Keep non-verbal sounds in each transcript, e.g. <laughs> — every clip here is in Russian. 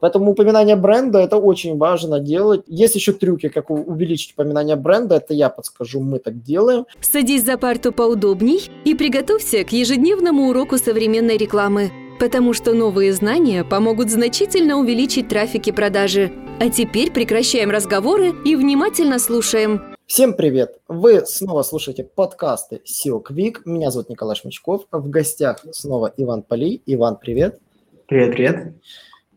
Поэтому упоминание бренда – это очень важно делать. Есть еще трюки, как увеличить упоминание бренда. Это я подскажу, мы так делаем. Садись за парту поудобней и приготовься к ежедневному уроку современной рекламы. Потому что новые знания помогут значительно увеличить трафик и продажи. А теперь прекращаем разговоры и внимательно слушаем. Всем привет! Вы снова слушаете подкасты SEO Quick. Меня зовут Николай Шмачков. В гостях снова Иван Полей. Иван, привет! Привет, привет!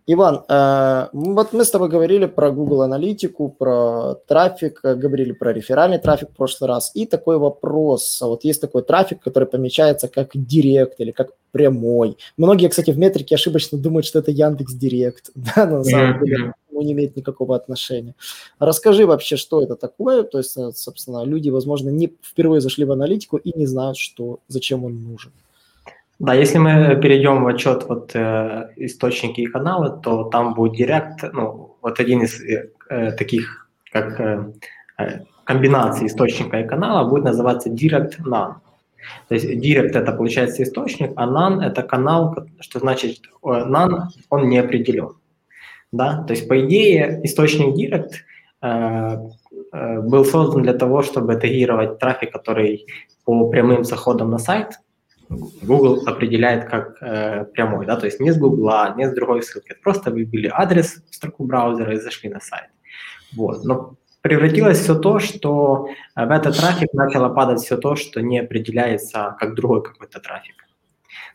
Иван, э, вот мы с тобой говорили про Google аналитику, про трафик, э, говорили про реферальный трафик в прошлый раз. И такой вопрос. Вот есть такой трафик, который помечается как директ или как прямой. Многие, кстати, в метрике ошибочно думают, что это Яндекс Директ. <laughs> Да, на самом деле ему не имеет никакого отношения. Расскажи вообще, что это такое. То есть, э, собственно, люди, возможно, не впервые зашли в аналитику и не знают, что, зачем он нужен. Да, если мы перейдем в отчет вот э, источники и каналы, то там будет директ, ну, вот один из э, таких, как э, э комбинаций источника и канала будет называться Direct NaN. То есть Direct это получается источник, а NaN это канал, что значит NaN, он не определен. Да? То есть по идее источник Direct э, э, был создан для того, чтобы тегировать трафик, который по прямым заходам на сайт – Google определяет как э, прямой, да, то есть не с Google, не с другой ссылки. Просто вы ввели адрес в строку браузера и зашли на сайт. Вот. Но превратилось все то, что э, в этот трафик начало падать все то, что не определяется как другой какой-то трафик.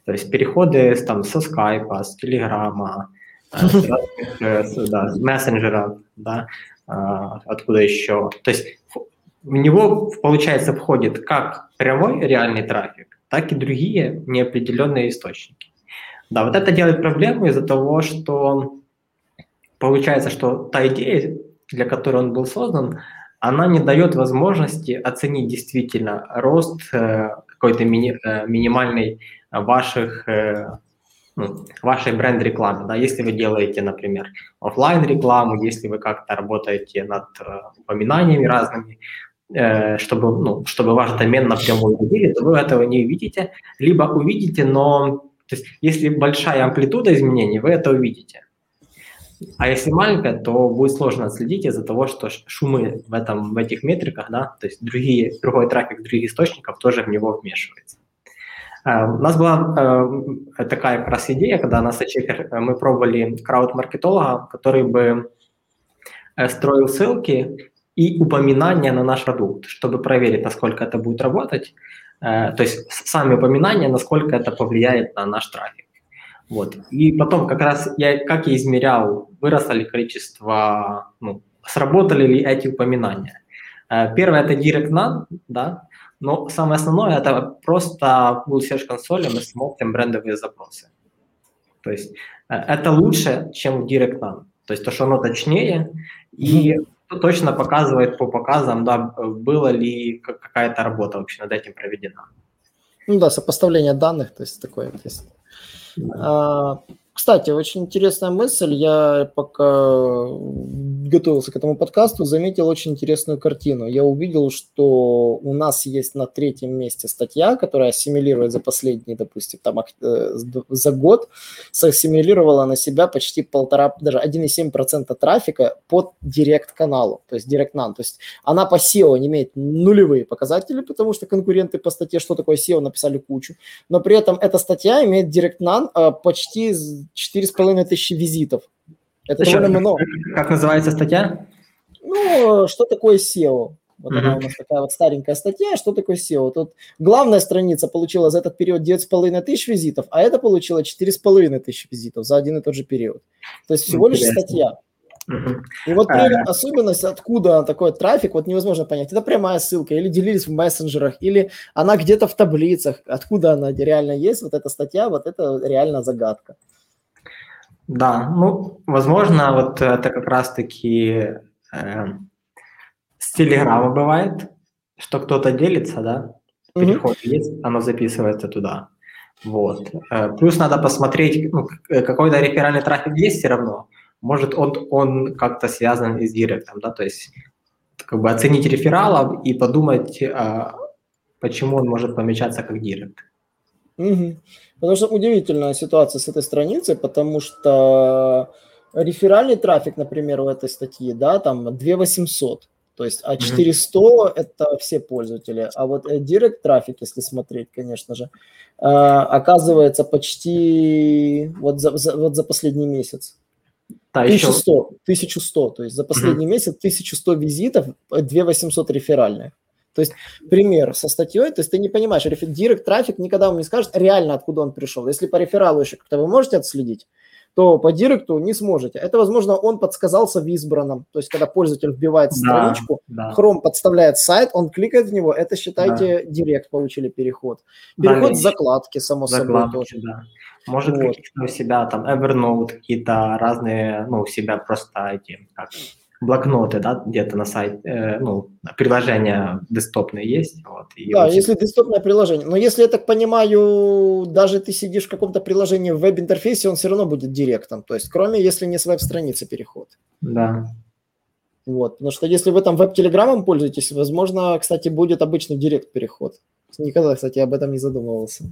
То есть переходы там, со скайпа, с телеграма, э, с, <laughs> э, да, с мессенджера, да, откуда еще. То есть в него, получается, входит как прямой реальный трафик, так и другие неопределенные источники. Да, вот это делает проблему из-за того, что получается, что та идея, для которой он был создан, она не дает возможности оценить действительно рост э, какой-то мини, э, минимальной ваших, э, ну, вашей бренд-рекламы. Да? Если вы делаете, например, офлайн рекламу если вы как-то работаете над э, упоминаниями разными, чтобы, ну, чтобы ваш домен напрямую увидели, то вы этого не увидите. Либо увидите, но то есть, если большая амплитуда изменений, вы это увидите. А если маленькая, то будет сложно отследить из-за того, что шумы в, этом, в этих метриках, да, то есть другие, другой трафик других источников тоже в него вмешивается. Uh, у нас была uh, такая как раз идея, когда на Сачекер мы пробовали крауд-маркетолога, который бы строил ссылки и упоминания на наш продукт, чтобы проверить, насколько это будет работать. Э, то есть сами упоминания, насколько это повлияет на наш трафик. Вот. И потом как раз я, как я измерял, выросло ли количество, ну, сработали ли эти упоминания. Э, первое – это Direct None, да, но самое основное – это просто в Google Search Console мы смотрим брендовые запросы. То есть э, это лучше, чем Direct None. То есть то, что оно точнее, и точно показывает по показам, да, было ли какая-то работа вообще над этим проведена. Ну да, сопоставление данных, то есть такое есть. Да. Кстати, очень интересная мысль. Я пока готовился к этому подкасту, заметил очень интересную картину. Я увидел, что у нас есть на третьем месте статья, которая ассимилирует за последние, допустим, там, э, за год, сассимилировала на себя почти полтора, даже 1,7% трафика под директ-каналу, то есть директ-нан. То есть она по SEO имеет нулевые показатели, потому что конкуренты по статье, что такое SEO, написали кучу. Но при этом эта статья имеет директ-нан э, почти четыре с половиной тысячи визитов. Это Еще довольно много. Как называется статья? Ну, что такое SEO? Вот uh-huh. она у нас такая вот старенькая статья. Что такое SEO? Тут главная страница получила за этот период 9,5 тысяч визитов, а это получила 4,5 тысячи визитов за один и тот же период. То есть всего Интересно. лишь статья. Uh-huh. И вот при этом особенность, откуда такой трафик, вот невозможно понять. Это прямая ссылка, или делились в мессенджерах, или она где-то в таблицах. Откуда она реально есть, вот эта статья, вот это реально загадка. Да, ну, возможно, вот это как раз-таки э, с Телеграма бывает, что кто-то делится, да, переход mm-hmm. есть, оно записывается туда. Вот. Э, плюс надо посмотреть, ну, какой-то реферальный трафик есть все равно. Может, он, он как-то связан и с директом, да, то есть как бы оценить рефералов и подумать, э, почему он может помечаться как директ. Угу. Потому что удивительная ситуация с этой страницей, потому что реферальный трафик, например, в этой статье, да, там 2 800. То есть, а 400 mm-hmm. это все пользователи. А вот директ трафик, если смотреть, конечно же, оказывается почти вот за, за, вот за последний месяц. Да, 1100, еще... 1100, то есть за последний mm-hmm. месяц 1100 визитов, 2800 реферальных. То есть пример со статьей, то есть ты не понимаешь, директ трафик никогда вам не скажет реально, откуда он пришел. Если по рефералу еще как-то вы можете отследить, то по директу не сможете. Это, возможно, он подсказался в избранном. То есть, когда пользователь вбивает да, страничку, да. Chrome подставляет сайт, он кликает в него, это считайте да. директ, получили переход. Переход да, с закладки, само закладки, собой, тоже. Да. Может, вот. какие-то у себя там Evernote, какие-то разные, ну, у себя просто эти, как, блокноты, да, где-то на сайте, э, ну, приложения десктопные есть. Вот, и да, вот если десктопное приложение. Но если я так понимаю, даже ты сидишь в каком-то приложении в веб-интерфейсе, он все равно будет директом. То есть, кроме если не с веб-страницы переход. Да. Вот, потому что если вы там веб-телеграммом пользуетесь, возможно, кстати, будет обычный директ-переход. Никогда, кстати, об этом не задумывался.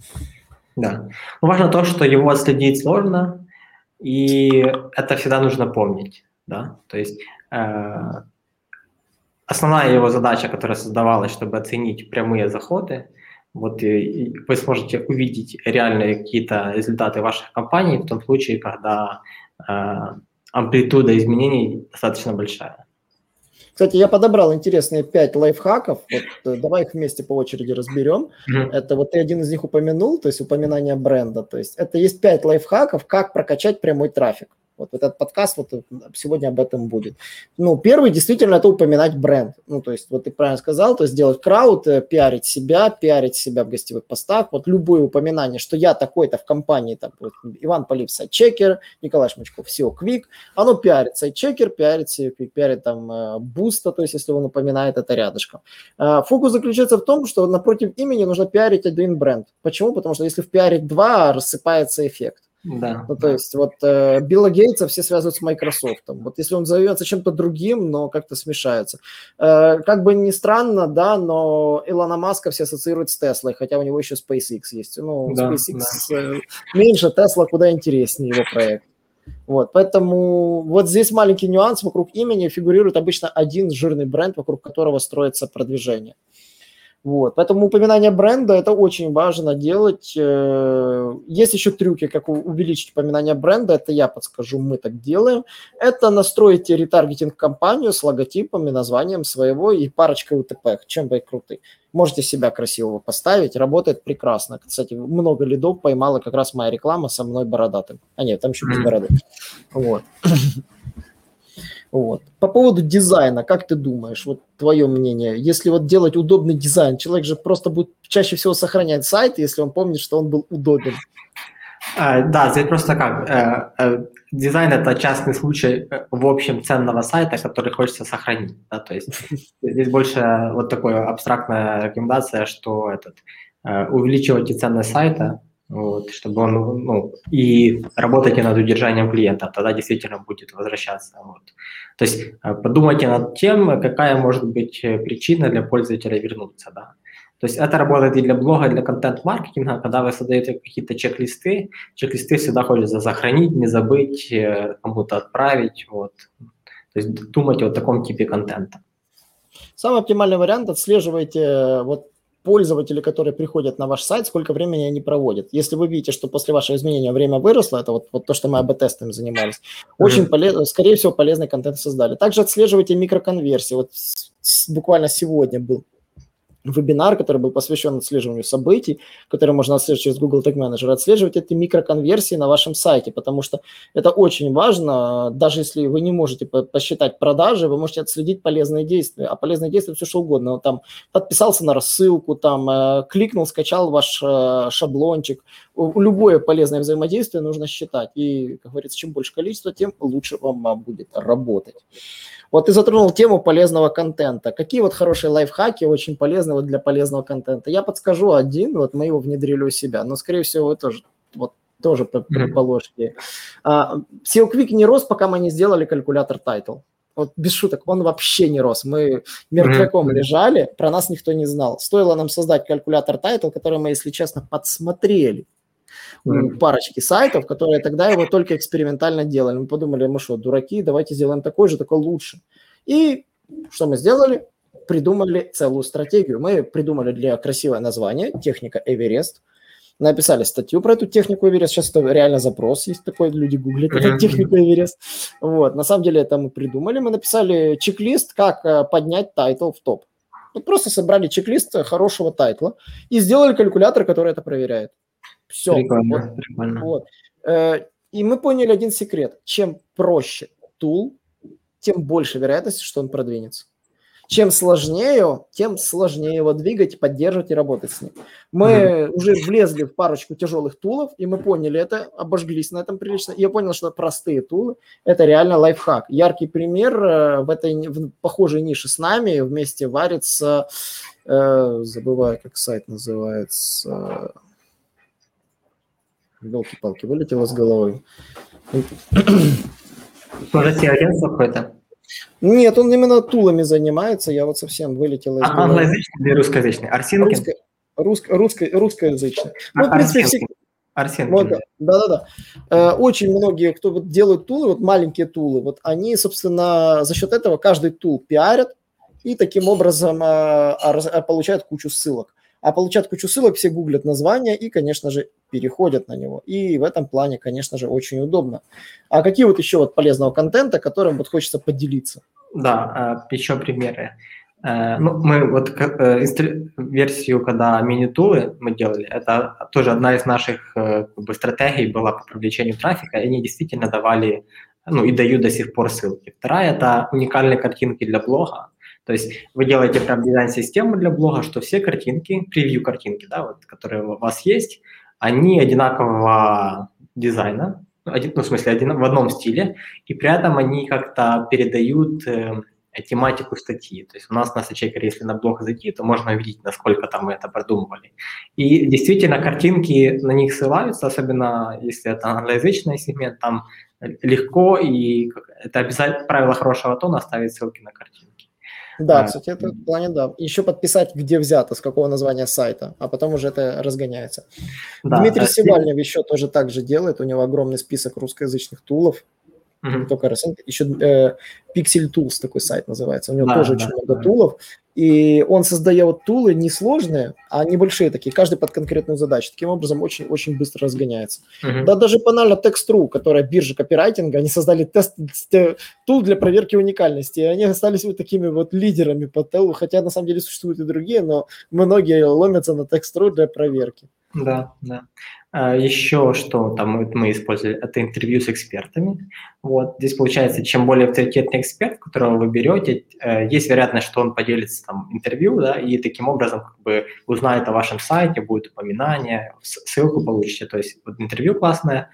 Да. Но важно то, что его отследить сложно, и это всегда нужно помнить. Да? То есть основная его задача, которая создавалась, чтобы оценить прямые заходы, вот и, вы сможете увидеть реальные какие-то результаты ваших компаний в том случае, когда э, амплитуда изменений достаточно большая. Кстати, я подобрал интересные пять лайфхаков. Вот, э, давай их вместе по очереди разберем. Mm-hmm. Это вот ты один из них упомянул, то есть упоминание бренда. То есть это есть пять лайфхаков, как прокачать прямой трафик. Вот этот подкаст вот сегодня об этом будет. Ну, первый действительно это упоминать бренд. Ну, то есть, вот ты правильно сказал, то есть делать крауд, э, пиарить себя, пиарить себя в гостевых постах. Вот любое упоминание, что я такой-то в компании, там, вот, Иван Полив, сайт-чекер, Николай Шмачков, SEO Quick, оно пиарит сайт-чекер, пиарит SEO Quick, пиарит там буста, то есть, если он упоминает это рядышком. Э, фокус заключается в том, что напротив имени нужно пиарить один бренд. Почему? Потому что если в пиарить два, рассыпается эффект. Да. Ну, то есть вот э, Билла Гейтса все связывают с Microsoft. Вот если он зовется чем-то другим, но как-то смешается. Э, как бы ни странно, да, но Илона Маска все ассоциируют с Теслой, хотя у него еще SpaceX есть. Ну, да, SpaceX да. Э, меньше, Тесла куда интереснее его проект. Вот, поэтому вот здесь маленький нюанс. Вокруг имени фигурирует обычно один жирный бренд, вокруг которого строится продвижение. Вот. Поэтому упоминание бренда – это очень важно делать. Э, есть еще трюки, как увеличить упоминание бренда. Это я подскажу, мы так делаем. Это настроить ретаргетинг-компанию с логотипом и названием своего и парочкой УТП. Чем вы круты. Можете себя красивого поставить. Работает прекрасно. Кстати, много лидов поймала как раз моя реклама со мной бородатым. А нет, там еще без бороды. Вот. Вот. По поводу дизайна, как ты думаешь, вот твое мнение, если вот делать удобный дизайн, человек же просто будет чаще всего сохранять сайт, если он помнит, что он был удобен. А, да, здесь просто как, э, э, дизайн это частный случай э, в общем ценного сайта, который хочется сохранить, да, то есть здесь больше вот такая абстрактная рекомендация, что этот, увеличивайте ценность сайта, вот, чтобы он, ну, и работайте над удержанием клиента, тогда действительно будет возвращаться. Вот. То есть э, подумайте над тем, какая может быть э, причина для пользователя вернуться, да. То есть это работает и для блога, и для контент-маркетинга, когда вы создаете какие-то чек-листы, чек-листы всегда хочется сохранить, не забыть, э, кому-то отправить, вот. То есть думайте о таком типе контента. Самый оптимальный вариант – отслеживайте вот пользователи, которые приходят на ваш сайт, сколько времени они проводят. Если вы видите, что после вашего изменения время выросло, это вот, вот то, что мы АБ-тестами занимались, mm-hmm. очень полезно, скорее всего, полезный контент создали. Также отслеживайте микроконверсии. Вот буквально сегодня был вебинар, который был посвящен отслеживанию событий, который можно отслеживать через Google Tag Manager, отслеживать эти микроконверсии на вашем сайте, потому что это очень важно. Даже если вы не можете посчитать продажи, вы можете отследить полезные действия. А полезные действия все что угодно. Там подписался на рассылку, там э, кликнул, скачал ваш э, шаблончик. Любое полезное взаимодействие нужно считать. И, как говорится, чем больше количество, тем лучше вам а, будет работать. Вот ты затронул тему полезного контента. Какие вот хорошие лайфхаки очень полезны вот для полезного контента? Я подскажу один, вот мы его внедрили у себя, но, скорее всего, вы тоже вот тоже предположите. А, SEO Quick не рос, пока мы не сделали калькулятор title. Вот без шуток, он вообще не рос. Мы мертвяком mm-hmm. лежали, про нас никто не знал. Стоило нам создать калькулятор title, который мы, если честно, подсмотрели парочки сайтов, которые тогда его только экспериментально делали. Мы подумали, мы что, дураки, давайте сделаем такой же, такой лучше. И что мы сделали? Придумали целую стратегию. Мы придумали для красивое название техника Эверест – написали статью про эту технику Эверест. Сейчас это реально запрос есть такой, люди гуглят эту технику Эверест. Вот, на самом деле это мы придумали. Мы написали чек-лист, как э, поднять title в топ. Мы просто собрали чек-лист хорошего title а и сделали калькулятор, который это проверяет. Все. Прикольно, вот, прикольно. Вот. Э, и мы поняли один секрет. Чем проще tool, тем больше вероятность, что он продвинется. Чем сложнее, тем сложнее его двигать, поддерживать и работать с ним. Мы mm-hmm. уже влезли в парочку тяжелых тулов, и мы поняли это, обожглись на этом прилично. Я понял, что простые тулы – это реально лайфхак. Яркий пример э, в этой в похожей нише с нами вместе варится, э, забываю, как сайт называется, Елки-палки, вылетело с головой. Может, агентство какое-то? Нет, он именно тулами занимается, я вот совсем вылетел из А англоязычный или русскоязычный? Арсенкин? Русско, русско, русско, русскоязычный. Ну, а, Арсенкин. Арсенкин. Вот, да-да-да. Э, очень многие, кто вот делают тулы, вот маленькие тулы, вот они, собственно, за счет этого каждый тул пиарят и таким образом э, получают кучу ссылок а получают кучу ссылок, все гуглят название и, конечно же, переходят на него. И в этом плане, конечно же, очень удобно. А какие вот еще вот полезного контента, которым вот хочется поделиться? Да, а, еще примеры. Э, ну, мы вот э, версию, когда мини-тулы мы делали, это тоже одна из наших э, как бы, стратегий была по привлечению трафика, и они действительно давали, ну и дают до сих пор ссылки. Вторая – это уникальные картинки для блога, то есть вы делаете прям дизайн-систему для блога, что все картинки, превью картинки, да, вот, которые у вас есть, они одинакового дизайна, один, ну, в смысле, один, в одном стиле, и при этом они как-то передают э, тематику статьи. То есть у нас на Сачекере, если на блог зайти, то можно увидеть, насколько там мы это продумывали. И действительно, картинки на них ссылаются, особенно если это англоязычный сегмент, там легко, и это обязательно правило хорошего тона оставить ссылки на картинки. Да, а, кстати, это в плане, да. Еще подписать, где взято, с какого названия сайта, а потом уже это разгоняется. Да, Дмитрий а Севальнев еще тоже так же делает, у него огромный список русскоязычных тулов, mm-hmm. не только RSN, еще э, Pixel Tools такой сайт называется, у него да, тоже да, очень да, много да. тулов, и он создает тулы несложные, а небольшие такие, каждый под конкретную задачу. Таким образом, очень-очень быстро разгоняется. Uh-huh. Да даже банально Text.ru, которая биржа копирайтинга, они создали тест, тул для проверки уникальности, и они остались вот такими вот лидерами по телу, хотя на самом деле существуют и другие, но многие ломятся на Text.ru для проверки. Да, да. А, еще что там мы использовали, это интервью с экспертами. Вот здесь получается, чем более авторитетный эксперт, которого вы берете, э, есть вероятность, что он поделится там интервью, да, и таким образом как бы узнает о вашем сайте, будет упоминание, ссылку получите. То есть вот интервью классное,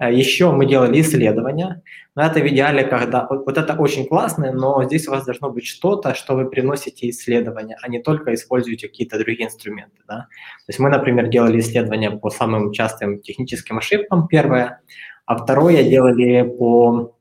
Еще мы делали исследования, но это в идеале, когда вот, вот это очень классно, но здесь у вас должно быть что-то, что вы приносите исследования, а не только используете какие-то другие инструменты. Да? То есть мы, например, делали исследования по самым частым техническим ошибкам, первое, а второе делали по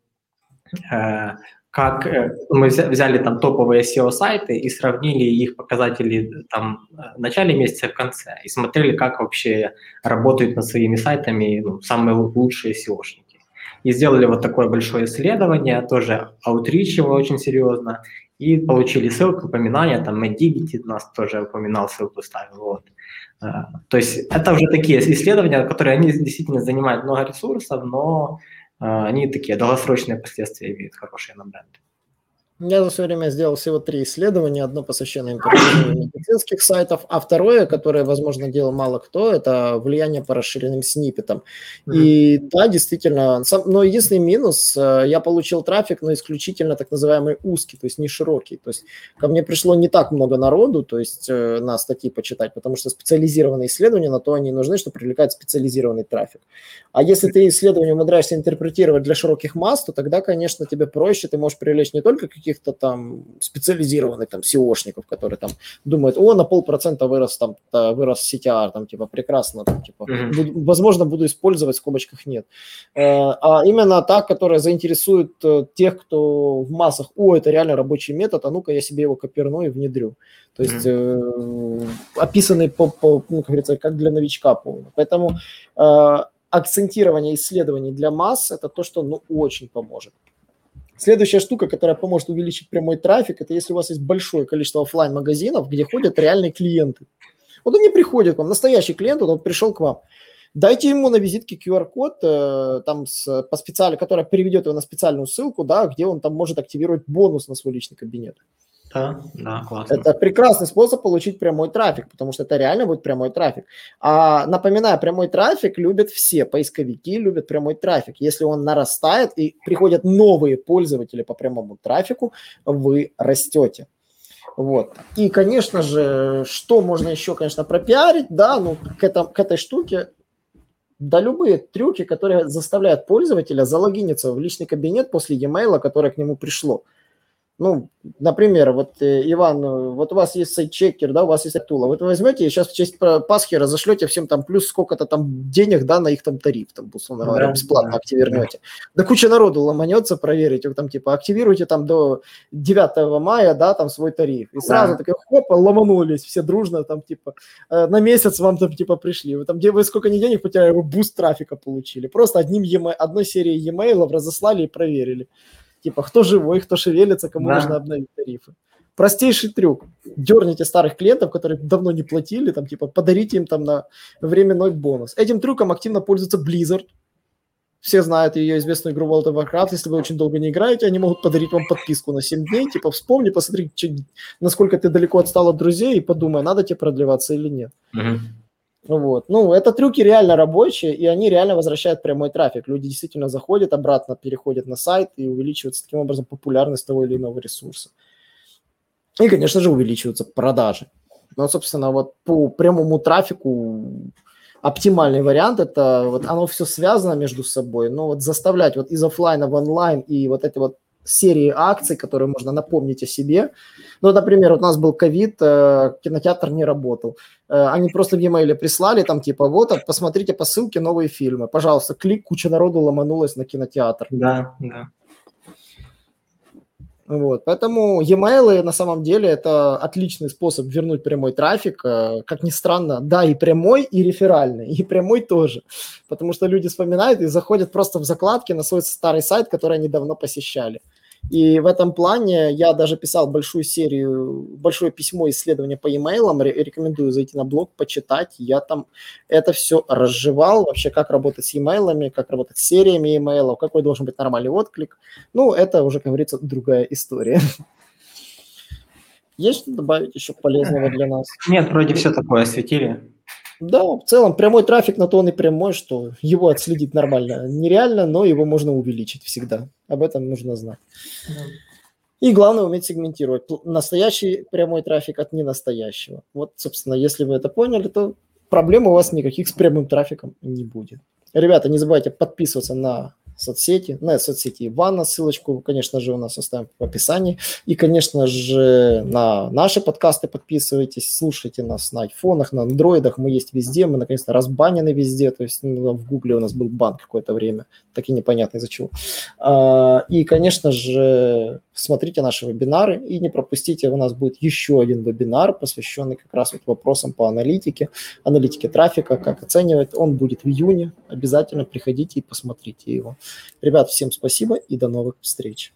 э, как э, мы взяли там топовые SEO-сайты и сравнили их показатели там в начале месяца в конце, и смотрели, как вообще работают над своими сайтами ну, самые лучшие SEOшники. И сделали вот такое большое исследование, тоже аутрич его очень серьезно, и получили ссылку, упоминания, там Meddigity нас тоже упоминал, ссылку ставил, вот. Э, то есть это уже такие исследования, которые они действительно занимают много ресурсов, но они такие долгосрочные последствия имеют хорошие на бренд. Я за все время сделал всего три исследования. Одно посвященное интервью медицинских сайтов, а второе, которое, возможно, делал мало кто, это влияние по расширенным сниппетам. Mm-hmm. И да, действительно, сам, но единственный минус, э, я получил трафик, но исключительно так называемый узкий, то есть не широкий. То есть ко мне пришло не так много народу, то есть э, на статьи почитать, потому что специализированные исследования, на то они нужны, чтобы привлекать специализированный трафик. А если ты исследование умудряешься интерпретировать для широких масс, то тогда, конечно, тебе проще, ты можешь привлечь не только каких каких-то там специализированных там SEOшников, которые там думают, о, на полпроцента вырос там, вырос CTR, там, типа, прекрасно, там, типа, mm-hmm. буду, возможно, буду использовать, в скобочках нет. Э, а именно та, которая заинтересует э, тех, кто в массах, о, это реально рабочий метод, а ну-ка я себе его коперну и внедрю. То есть mm-hmm. э, описанный по, по, ну, как говорится, как для новичка полно. Поэтому э, акцентирование исследований для масс – это то, что ну, очень поможет. Следующая штука, которая поможет увеличить прямой трафик, это если у вас есть большое количество офлайн магазинов где ходят реальные клиенты. Вот они приходят к вам, настоящий клиент, вот он пришел к вам. Дайте ему на визитке QR-код, э, там с, по специально, которая переведет его на специальную ссылку, да, где он там может активировать бонус на свой личный кабинет. Да, да, классно. Это прекрасный способ получить прямой трафик, потому что это реально будет прямой трафик. А напоминаю, прямой трафик любят все, поисковики любят прямой трафик. Если он нарастает и приходят новые пользователи по прямому трафику, вы растете. Вот. И, конечно же, что можно еще, конечно, пропиарить, да, ну, к, этом, к этой штуке, да любые трюки, которые заставляют пользователя залогиниться в личный кабинет после e-mail, которое к нему пришло. Ну, например, вот, э, Иван, э, вот у вас есть Sitechecker, да, у вас есть tool а. Вот вы возьмете и сейчас в честь Пасхи разошлете всем там плюс сколько-то там денег, да, на их там тариф, там, условно говоря, да, бесплатно да, активируете. Да. да куча народу ломанется проверить, там типа активируйте там до 9 мая, да, там свой тариф. И сразу да. такой хоп, ломанулись все дружно там типа э, на месяц вам там типа пришли. Вы там, где вы сколько не денег потеряли, вы boost трафика получили. Просто одним одной серией e-mail разослали и проверили. Типа, кто живой, кто шевелится, кому да. нужно обновить тарифы. Простейший трюк. Дерните старых клиентов, которые давно не платили, там, типа, подарите им там на временной бонус. Этим трюком активно пользуется Blizzard. Все знают ее известную игру World of Warcraft. Если вы очень долго не играете, они могут подарить вам подписку на 7 дней. Типа, вспомни, посмотри, насколько ты далеко отстал от друзей, и подумай, надо тебе продлеваться или нет. Uh-huh. Вот. Ну, это трюки реально рабочие, и они реально возвращают прямой трафик. Люди действительно заходят, обратно переходят на сайт и увеличивается таким образом популярность того или иного ресурса. И, конечно же, увеличиваются продажи. Но, собственно, вот по прямому трафику оптимальный вариант это вот оно все связано между собой, но вот заставлять вот из офлайна в онлайн и вот эти вот серии акций, которые можно напомнить о себе. Ну, например, вот у нас был ковид, э, кинотеатр не работал. Э, они просто в e-mail прислали, там типа, вот, посмотрите по ссылке новые фильмы. Пожалуйста, клик, куча народу ломанулась на кинотеатр. Да, да. Вот, поэтому e-mail на самом деле это отличный способ вернуть прямой трафик, э, как ни странно, да, и прямой, и реферальный, и прямой тоже, потому что люди вспоминают и заходят просто в закладки на свой старый сайт, который они давно посещали. И в этом плане я даже писал большую серию, большое письмо исследования по e-mail, рекомендую зайти на блог, почитать. Я там это все разжевал, вообще как работать с e-mail, как работать с сериями e-mail, какой должен быть нормальный отклик. Ну, это уже, как говорится, другая история. <laughs> Есть что добавить еще полезного для нас? Нет, вроде все такое осветили. Да, в целом прямой трафик на то он и прямой, что его отследить нормально нереально, но его можно увеличить всегда. Об этом нужно знать. И главное уметь сегментировать настоящий прямой трафик от ненастоящего. Вот, собственно, если вы это поняли, то проблем у вас никаких с прямым трафиком не будет. Ребята, не забывайте подписываться на соцсети, на соцсети Ивана, ссылочку, конечно же, у нас оставим в описании. И, конечно же, на наши подкасты подписывайтесь, слушайте нас на айфонах, на андроидах, мы есть везде, мы, наконец-то, разбанены везде, то есть ну, в гугле у нас был бан какое-то время, так и непонятно из-за чего. А, и, конечно же, смотрите наши вебинары и не пропустите, у нас будет еще один вебинар, посвященный как раз вот вопросам по аналитике, аналитике трафика, как оценивать. Он будет в июне, обязательно приходите и посмотрите его. Ребят, всем спасибо и до новых встреч.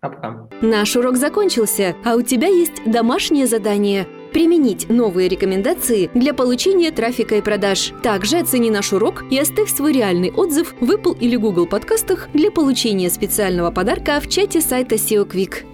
Пока. Наш урок закончился, а у тебя есть домашнее задание – применить новые рекомендации для получения трафика и продаж. Также оцени наш урок и оставь свой реальный отзыв в Apple или Google подкастах для получения специального подарка в чате сайта SEO Quick.